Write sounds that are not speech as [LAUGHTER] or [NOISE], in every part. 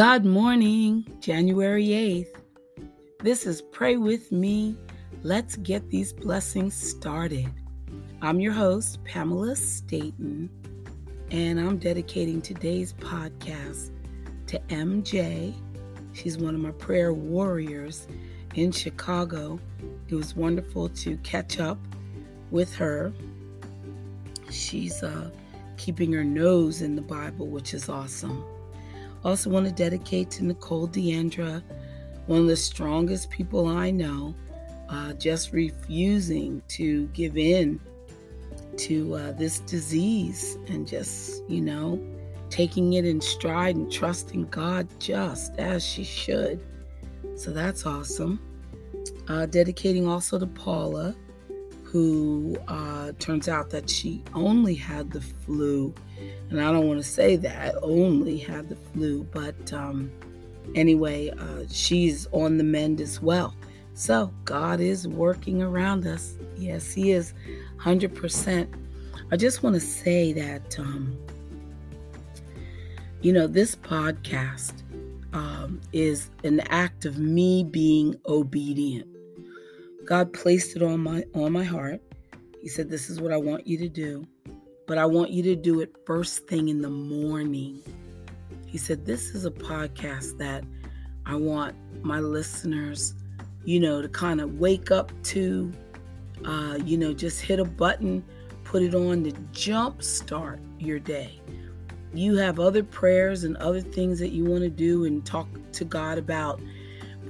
God morning, January 8th. This is Pray With Me. Let's get these blessings started. I'm your host, Pamela Staten, and I'm dedicating today's podcast to MJ. She's one of my prayer warriors in Chicago. It was wonderful to catch up with her. She's uh, keeping her nose in the Bible, which is awesome. Also, want to dedicate to Nicole Deandra, one of the strongest people I know, uh, just refusing to give in to uh, this disease and just, you know, taking it in stride and trusting God just as she should. So that's awesome. Uh, dedicating also to Paula, who uh, turns out that she only had the flu and I don't want to say that only had the flu, but um, anyway, uh, she's on the mend as well. So God is working around us. Yes, He is 100%. I just want to say that, um, you know, this podcast um, is an act of me being obedient. God placed it on my on my heart. He said, "This is what I want you to do." but I want you to do it first thing in the morning. He said, This is a podcast that I want my listeners, you know, to kind of wake up to, uh, you know, just hit a button, put it on to jump start your day. You have other prayers and other things that you want to do and talk to God about.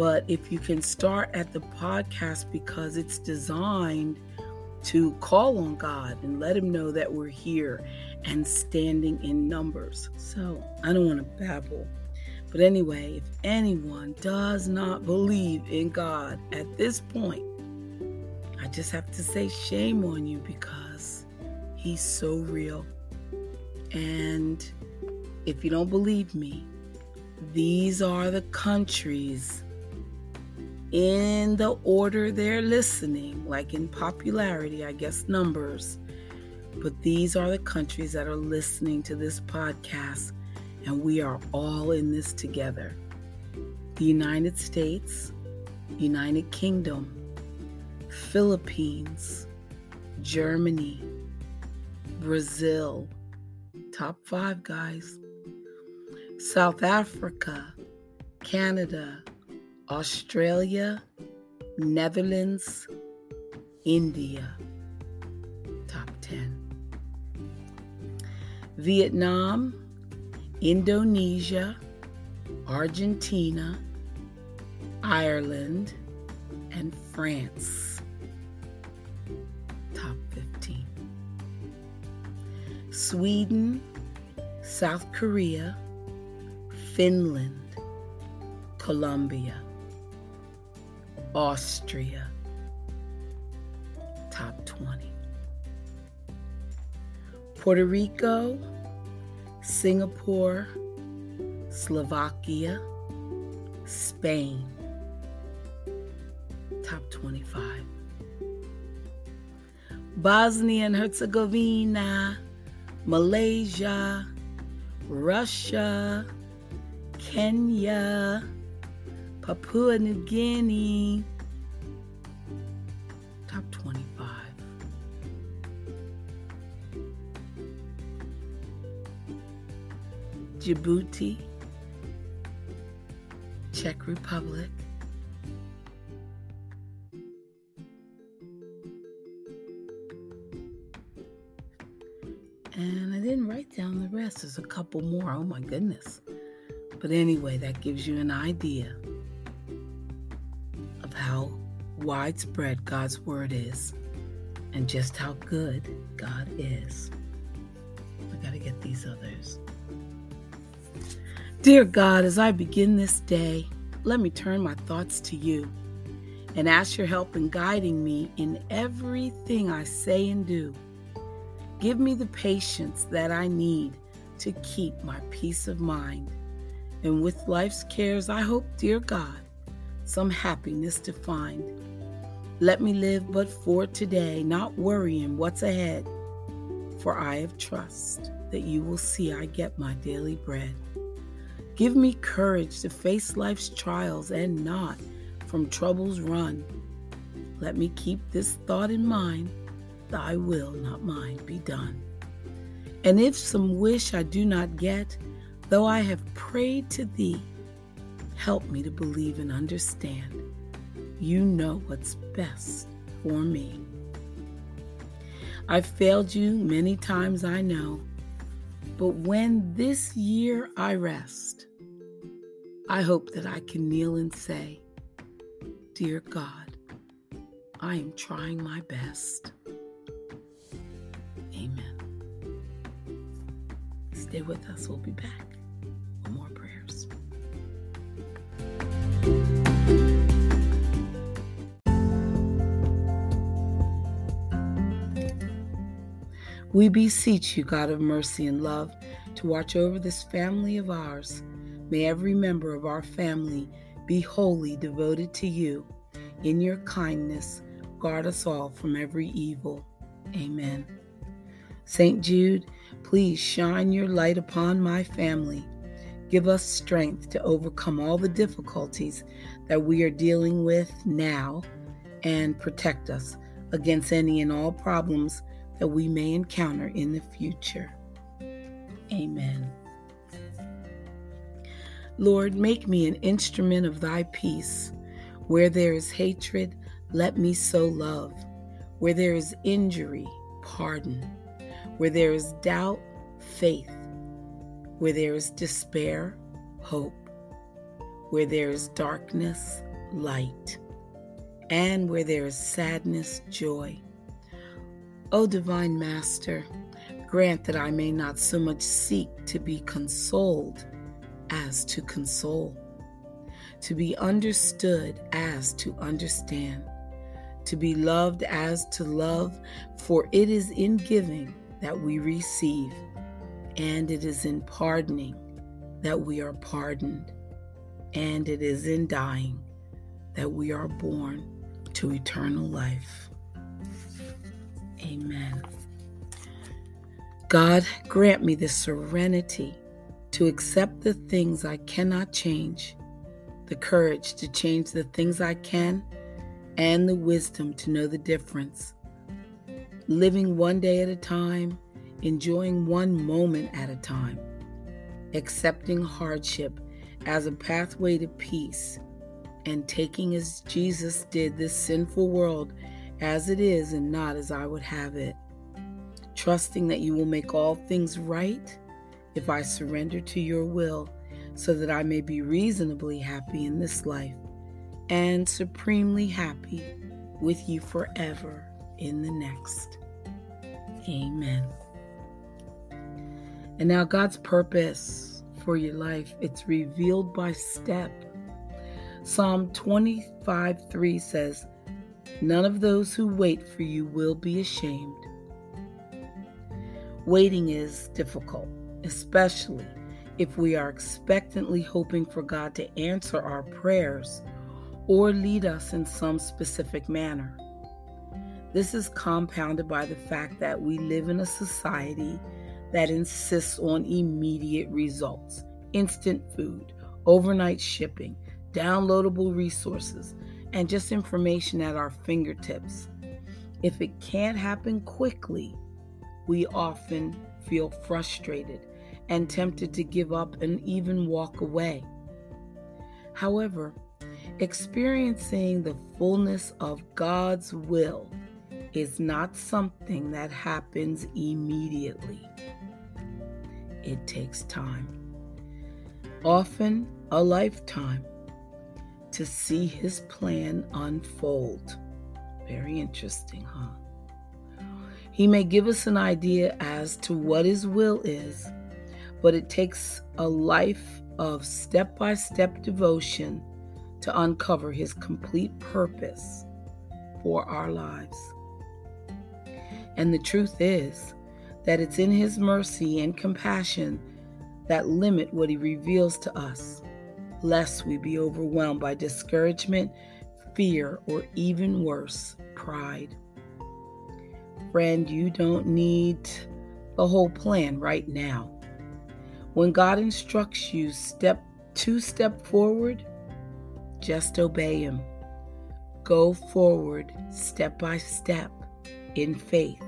But if you can start at the podcast because it's designed to call on God and let Him know that we're here and standing in numbers. So I don't want to babble. But anyway, if anyone does not believe in God at this point, I just have to say shame on you because He's so real. And if you don't believe me, these are the countries in the order they're listening, like in popularity, I guess numbers. But these are the countries that are listening to this podcast, and we are all in this together. The United States, United Kingdom, Philippines, Germany, Brazil, top five guys, South Africa, Canada, Australia, Netherlands, India. Top 10. Vietnam, Indonesia, Argentina, Ireland, and France. Top 15. Sweden, South Korea, Finland, Colombia. Austria, top 20. Puerto Rico, Singapore, Slovakia, Spain, top 25. Bosnia and Herzegovina, Malaysia, Russia, Kenya, Papua New Guinea, top 25. Djibouti, Czech Republic, and I didn't write down the rest. There's a couple more. Oh my goodness. But anyway, that gives you an idea widespread God's word is and just how good God is. I got to get these others. Dear God, as I begin this day, let me turn my thoughts to you and ask your help in guiding me in everything I say and do. Give me the patience that I need to keep my peace of mind. And with life's cares, I hope, dear God, some happiness to find. Let me live but for today, not worrying what's ahead. For I have trust that you will see I get my daily bread. Give me courage to face life's trials and not from troubles run. Let me keep this thought in mind Thy will, not mine, be done. And if some wish I do not get, though I have prayed to Thee, help me to believe and understand. You know what's best for me. I've failed you many times, I know, but when this year I rest, I hope that I can kneel and say, Dear God, I am trying my best. Amen. Stay with us. We'll be back We beseech you, God of mercy and love, to watch over this family of ours. May every member of our family be wholly devoted to you. In your kindness, guard us all from every evil. Amen. St. Jude, please shine your light upon my family. Give us strength to overcome all the difficulties that we are dealing with now and protect us against any and all problems that we may encounter in the future. Amen. Lord, make me an instrument of thy peace. Where there is hatred, let me sow love. Where there is injury, pardon. Where there is doubt, faith. Where there is despair, hope. Where there is darkness, light. And where there is sadness, joy. O divine Master, grant that I may not so much seek to be consoled as to console, to be understood as to understand, to be loved as to love, for it is in giving that we receive, and it is in pardoning that we are pardoned, and it is in dying that we are born to eternal life. Amen. God, grant me the serenity to accept the things I cannot change, the courage to change the things I can, and the wisdom to know the difference. Living one day at a time, enjoying one moment at a time, accepting hardship as a pathway to peace, and taking as Jesus did this sinful world as it is and not as I would have it. Trusting that you will make all things right if I surrender to your will so that I may be reasonably happy in this life and supremely happy with you forever in the next. Amen. And now God's purpose for your life, it's revealed by step. Psalm 25 3 says, None of those who wait for you will be ashamed. Waiting is difficult, especially if we are expectantly hoping for God to answer our prayers or lead us in some specific manner. This is compounded by the fact that we live in a society that insists on immediate results, instant food, overnight shipping, downloadable resources, and just information at our fingertips. If it can't happen quickly, we often feel frustrated and tempted to give up and even walk away. However, experiencing the fullness of God's will is not something that happens immediately. It takes time, often a lifetime to see his plan unfold. Very interesting, huh? He may give us an idea as to what his will is, but it takes a life of step by step devotion to uncover his complete purpose for our lives. And the truth is that it's in his mercy and compassion that limit what he reveals to us lest we be overwhelmed by discouragement, fear, or even worse, pride. Friend, you don't need the whole plan right now. When God instructs you step to step forward, just obey Him. Go forward step by step in faith.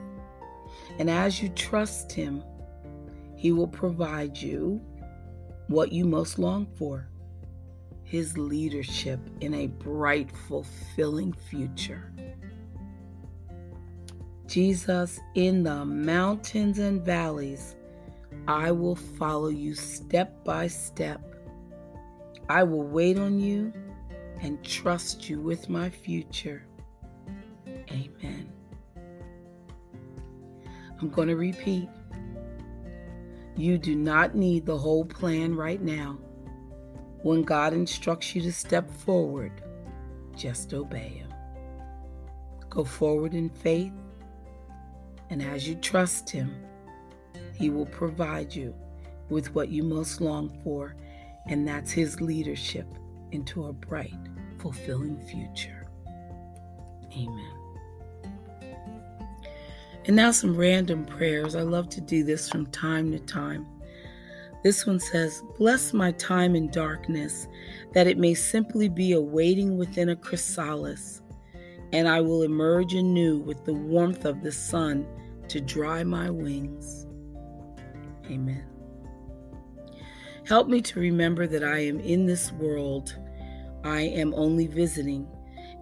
And as you trust Him, He will provide you what you most long for His leadership in a bright, fulfilling future. Jesus, in the mountains and valleys, I will follow you step by step. I will wait on you and trust you with my future. Amen. I'm going to repeat. You do not need the whole plan right now. When God instructs you to step forward, just obey Him. Go forward in faith, and as you trust Him, He will provide you with what you most long for, and that's His leadership into a bright, fulfilling future. Amen. And now some random prayers. I love to do this from time to time. This one says, Bless my time in darkness, that it may simply be a waiting within a chrysalis, and I will emerge anew with the warmth of the sun to dry my wings. Amen. Help me to remember that I am in this world I am only visiting,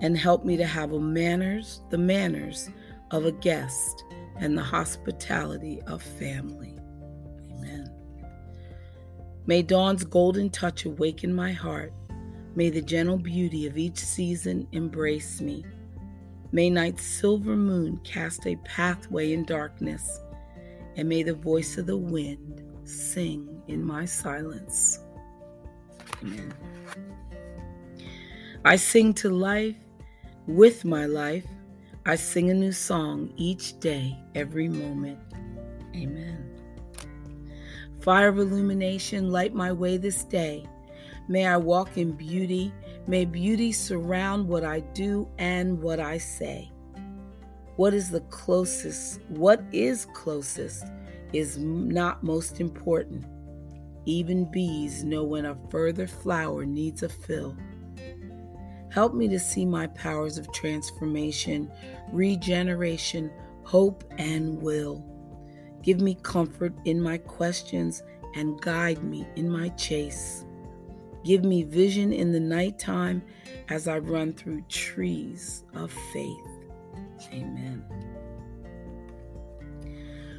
and help me to have manners, the manners of a guest and the hospitality of family. May dawn's golden touch awaken my heart. May the gentle beauty of each season embrace me. May night's silver moon cast a pathway in darkness, and may the voice of the wind sing in my silence. Amen. I sing to life with my life. I sing a new song each day, every moment. Amen. Fire of illumination, light my way this day. May I walk in beauty. May beauty surround what I do and what I say. What is the closest? What is closest is not most important. Even bees know when a further flower needs a fill. Help me to see my powers of transformation, regeneration, hope, and will. Give me comfort in my questions and guide me in my chase. Give me vision in the nighttime as I run through trees of faith. Amen.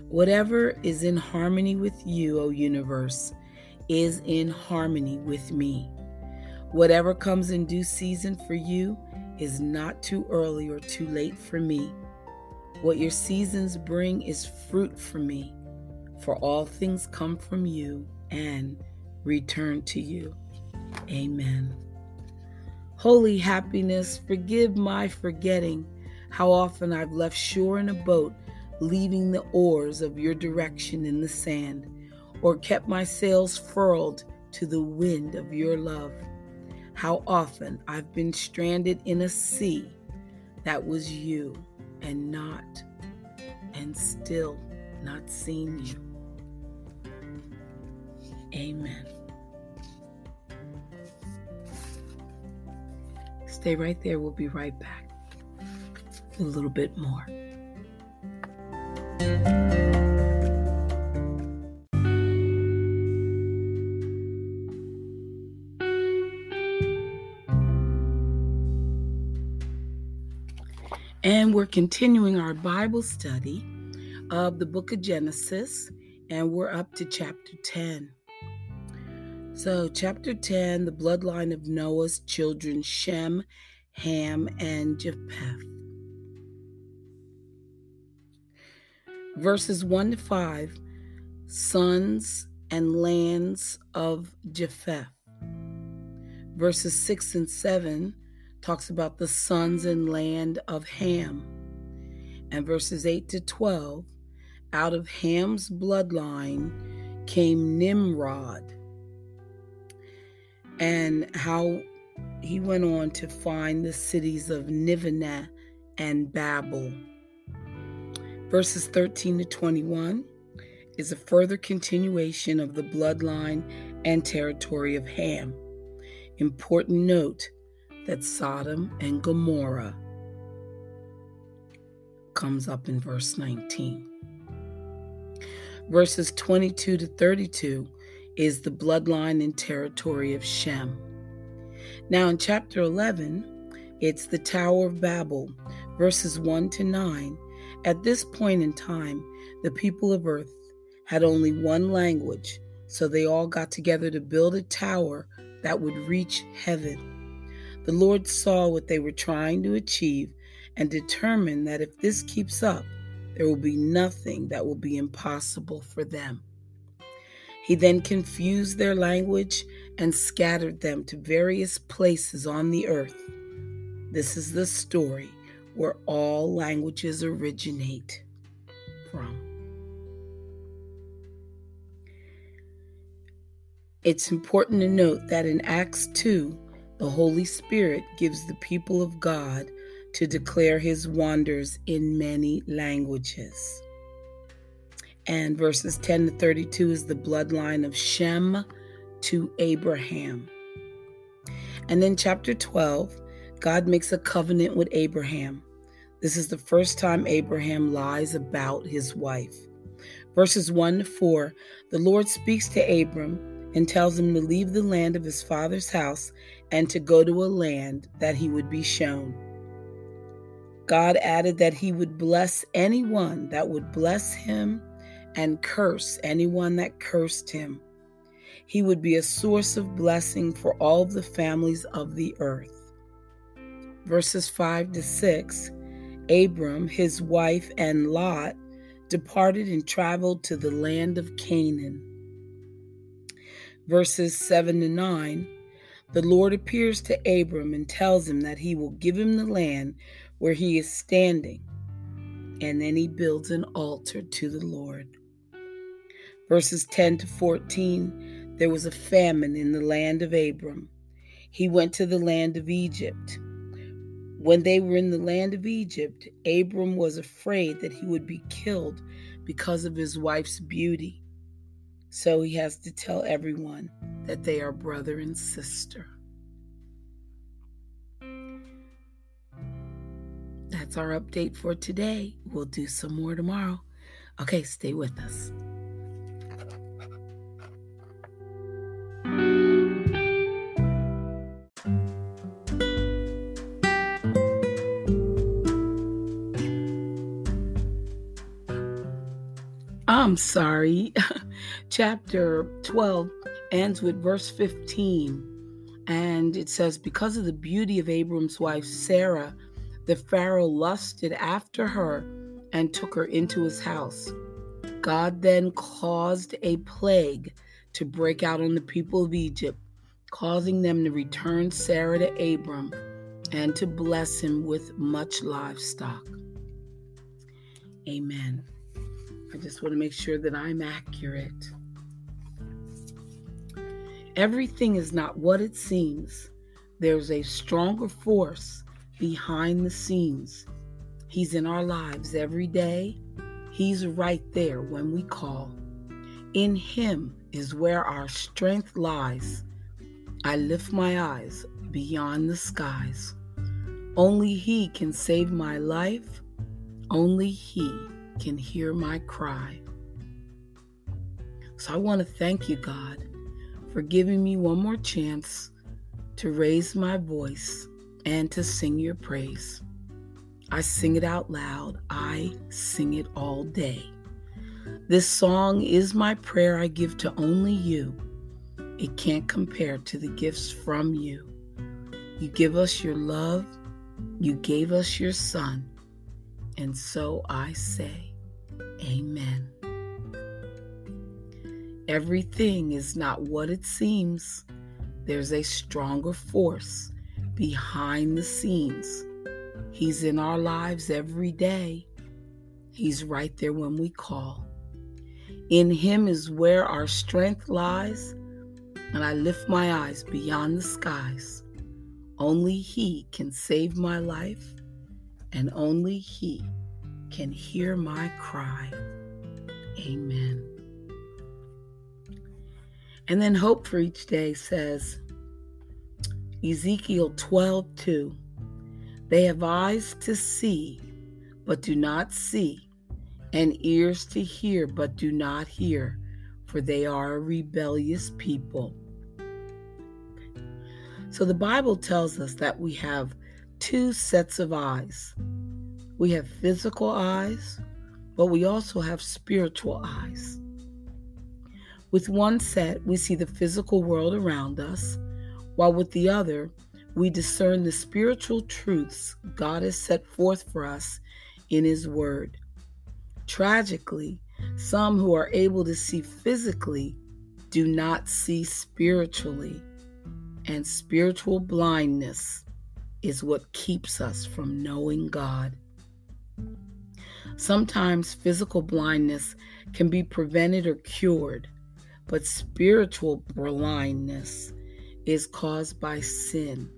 Whatever is in harmony with you, O universe, is in harmony with me. Whatever comes in due season for you is not too early or too late for me. What your seasons bring is fruit for me, for all things come from you and return to you. Amen. Holy happiness, forgive my forgetting how often I've left shore in a boat, leaving the oars of your direction in the sand, or kept my sails furled to the wind of your love how often I've been stranded in a sea that was you and not, and still not seen you. Amen. Stay right there. We'll be right back. A little bit more. We're continuing our Bible study of the book of Genesis, and we're up to chapter 10. So, chapter 10, the bloodline of Noah's children, Shem, Ham, and Japheth. Verses 1 to 5, sons and lands of Japheth. Verses 6 and 7, talks about the sons and land of Ham. And verses 8 to 12, out of Ham's bloodline came Nimrod. And how he went on to find the cities of Nineveh and Babel. Verses 13 to 21 is a further continuation of the bloodline and territory of Ham. Important note that Sodom and Gomorrah comes up in verse 19. Verses 22 to 32 is the bloodline and territory of Shem. Now, in chapter 11, it's the Tower of Babel, verses 1 to 9. At this point in time, the people of earth had only one language, so they all got together to build a tower that would reach heaven. The Lord saw what they were trying to achieve and determined that if this keeps up, there will be nothing that will be impossible for them. He then confused their language and scattered them to various places on the earth. This is the story where all languages originate from. It's important to note that in Acts 2, the Holy Spirit gives the people of God to declare his wonders in many languages. And verses 10 to 32 is the bloodline of Shem to Abraham. And then chapter 12, God makes a covenant with Abraham. This is the first time Abraham lies about his wife. Verses 1 to 4, the Lord speaks to Abram and tells him to leave the land of his father's house and to go to a land that he would be shown. God added that he would bless anyone that would bless him and curse anyone that cursed him. He would be a source of blessing for all the families of the earth. Verses 5 to 6 Abram, his wife, and Lot departed and traveled to the land of Canaan. Verses 7 to 9 The Lord appears to Abram and tells him that he will give him the land where he is standing. And then he builds an altar to the Lord. Verses 10 to 14 There was a famine in the land of Abram. He went to the land of Egypt. When they were in the land of Egypt, Abram was afraid that he would be killed because of his wife's beauty. So he has to tell everyone that they are brother and sister. That's our update for today. We'll do some more tomorrow. Okay, stay with us. I'm sorry. [LAUGHS] Chapter 12 ends with verse 15. And it says, Because of the beauty of Abram's wife Sarah, the Pharaoh lusted after her and took her into his house. God then caused a plague to break out on the people of Egypt, causing them to return Sarah to Abram and to bless him with much livestock. Amen. I just want to make sure that I'm accurate. Everything is not what it seems. There's a stronger force behind the scenes. He's in our lives every day. He's right there when we call. In Him is where our strength lies. I lift my eyes beyond the skies. Only He can save my life. Only He can hear my cry. So I want to thank you, God, for giving me one more chance to raise my voice and to sing your praise. I sing it out loud, I sing it all day. This song is my prayer I give to only you. It can't compare to the gifts from you. You give us your love, you gave us your son, and so I say, Amen. Everything is not what it seems. There's a stronger force behind the scenes. He's in our lives every day. He's right there when we call. In Him is where our strength lies, and I lift my eyes beyond the skies. Only He can save my life, and only He can hear my cry. Amen. And then hope for each day says Ezekiel 12 2. They have eyes to see, but do not see, and ears to hear, but do not hear, for they are a rebellious people. So the Bible tells us that we have two sets of eyes we have physical eyes, but we also have spiritual eyes. With one set, we see the physical world around us, while with the other, we discern the spiritual truths God has set forth for us in His Word. Tragically, some who are able to see physically do not see spiritually, and spiritual blindness is what keeps us from knowing God. Sometimes physical blindness can be prevented or cured, but spiritual blindness is caused by sin.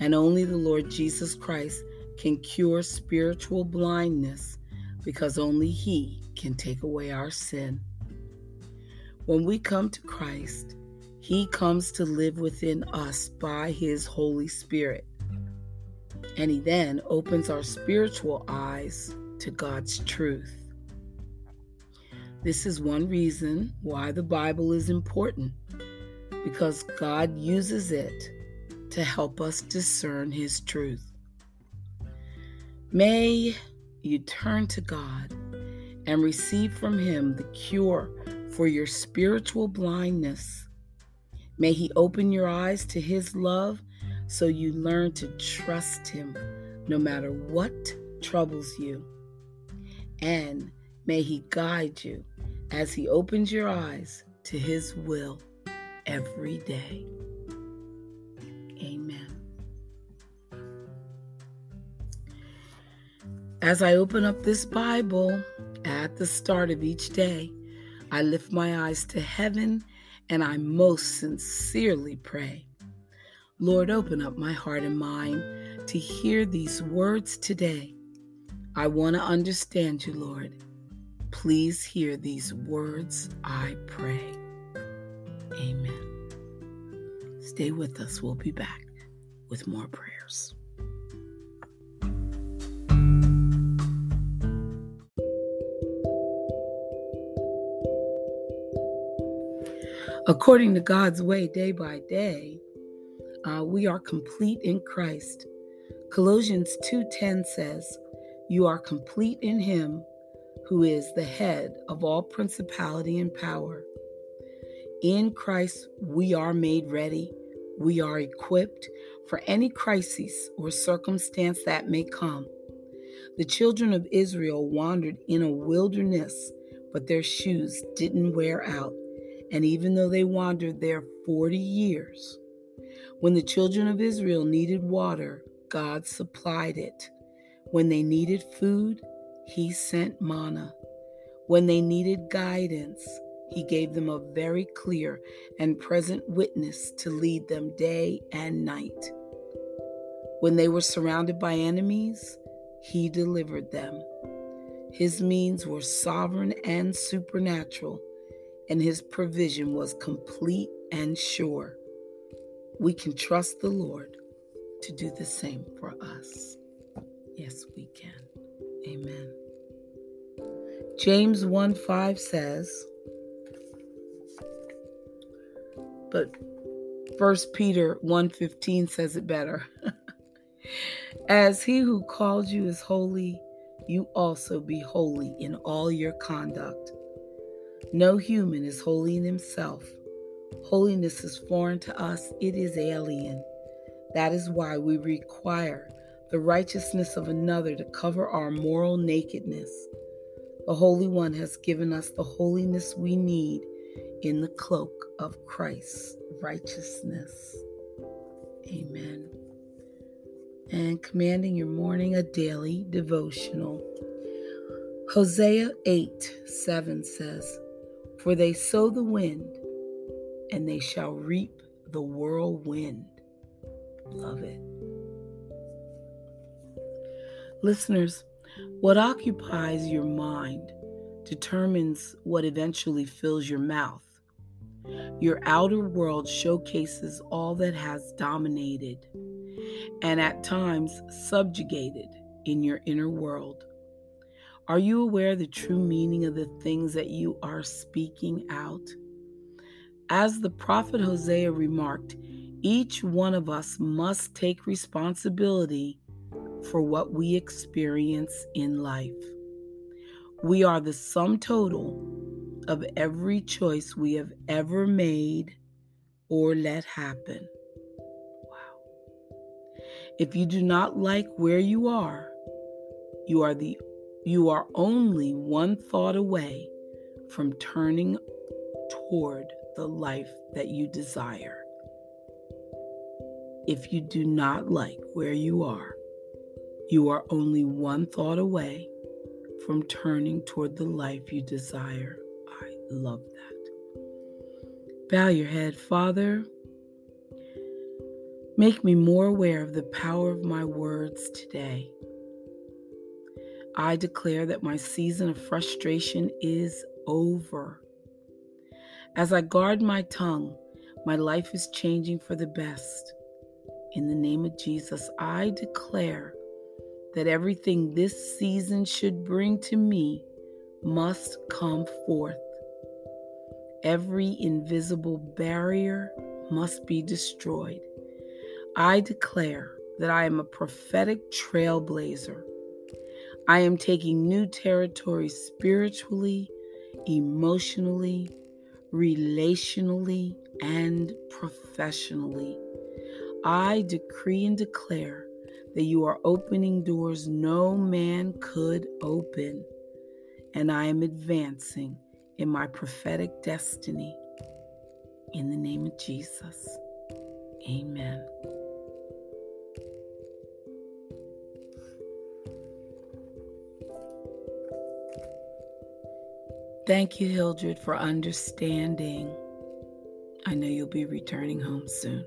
And only the Lord Jesus Christ can cure spiritual blindness because only He can take away our sin. When we come to Christ, He comes to live within us by His Holy Spirit. And He then opens our spiritual eyes to God's truth. This is one reason why the Bible is important, because God uses it to help us discern His truth. May you turn to God and receive from Him the cure for your spiritual blindness. May He open your eyes to His love so you learn to trust Him no matter what troubles you. And may He guide you as He opens your eyes to His will every day. Amen. As I open up this Bible at the start of each day, I lift my eyes to heaven and I most sincerely pray Lord, open up my heart and mind to hear these words today. I want to understand you, Lord. Please hear these words, I pray. Amen. Stay with us. We'll be back with more prayers. According to God's way, day by day, uh, we are complete in Christ. Colossians 2:10 says, "You are complete in him who is the head of all principality and power." In Christ we are made ready. We are equipped for any crisis or circumstance that may come. The children of Israel wandered in a wilderness, but their shoes didn't wear out. And even though they wandered there 40 years, when the children of Israel needed water, God supplied it. When they needed food, He sent manna. When they needed guidance, He gave them a very clear and present witness to lead them day and night. When they were surrounded by enemies, He delivered them. His means were sovereign and supernatural, and His provision was complete and sure we can trust the Lord to do the same for us. Yes, we can. Amen. James 1 5 says, but First Peter 1:15 says it better. [LAUGHS] As he who called you is holy, you also be holy in all your conduct. No human is holy in himself, Holiness is foreign to us, it is alien. That is why we require the righteousness of another to cover our moral nakedness. The Holy One has given us the holiness we need in the cloak of Christ's righteousness. Amen. And commanding your morning a daily devotional. Hosea 8 7 says, For they sow the wind and they shall reap the whirlwind. Love it. Listeners, what occupies your mind determines what eventually fills your mouth. Your outer world showcases all that has dominated and at times subjugated in your inner world. Are you aware of the true meaning of the things that you are speaking out? As the prophet Hosea remarked, each one of us must take responsibility for what we experience in life. We are the sum total of every choice we have ever made or let happen. Wow. If you do not like where you are, you are the you are only one thought away from turning toward the life that you desire. If you do not like where you are, you are only one thought away from turning toward the life you desire. I love that. Bow your head, Father. Make me more aware of the power of my words today. I declare that my season of frustration is over. As I guard my tongue, my life is changing for the best. In the name of Jesus, I declare that everything this season should bring to me must come forth. Every invisible barrier must be destroyed. I declare that I am a prophetic trailblazer I am taking new territory spiritually, emotionally, relationally, and professionally. I decree and declare that you are opening doors no man could open, and I am advancing in my prophetic destiny. In the name of Jesus, amen. Thank you, Hildred, for understanding. I know you'll be returning home soon.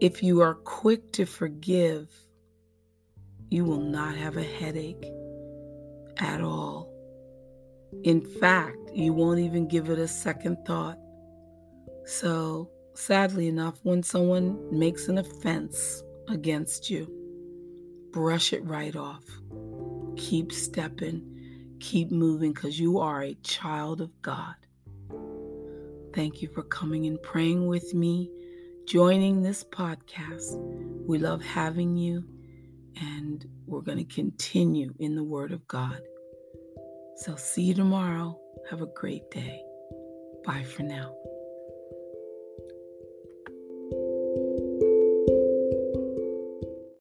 If you are quick to forgive, you will not have a headache at all. In fact, you won't even give it a second thought. So, sadly enough, when someone makes an offense against you, brush it right off. Keep stepping Keep moving because you are a child of God. Thank you for coming and praying with me, joining this podcast. We love having you, and we're going to continue in the Word of God. So, see you tomorrow. Have a great day. Bye for now.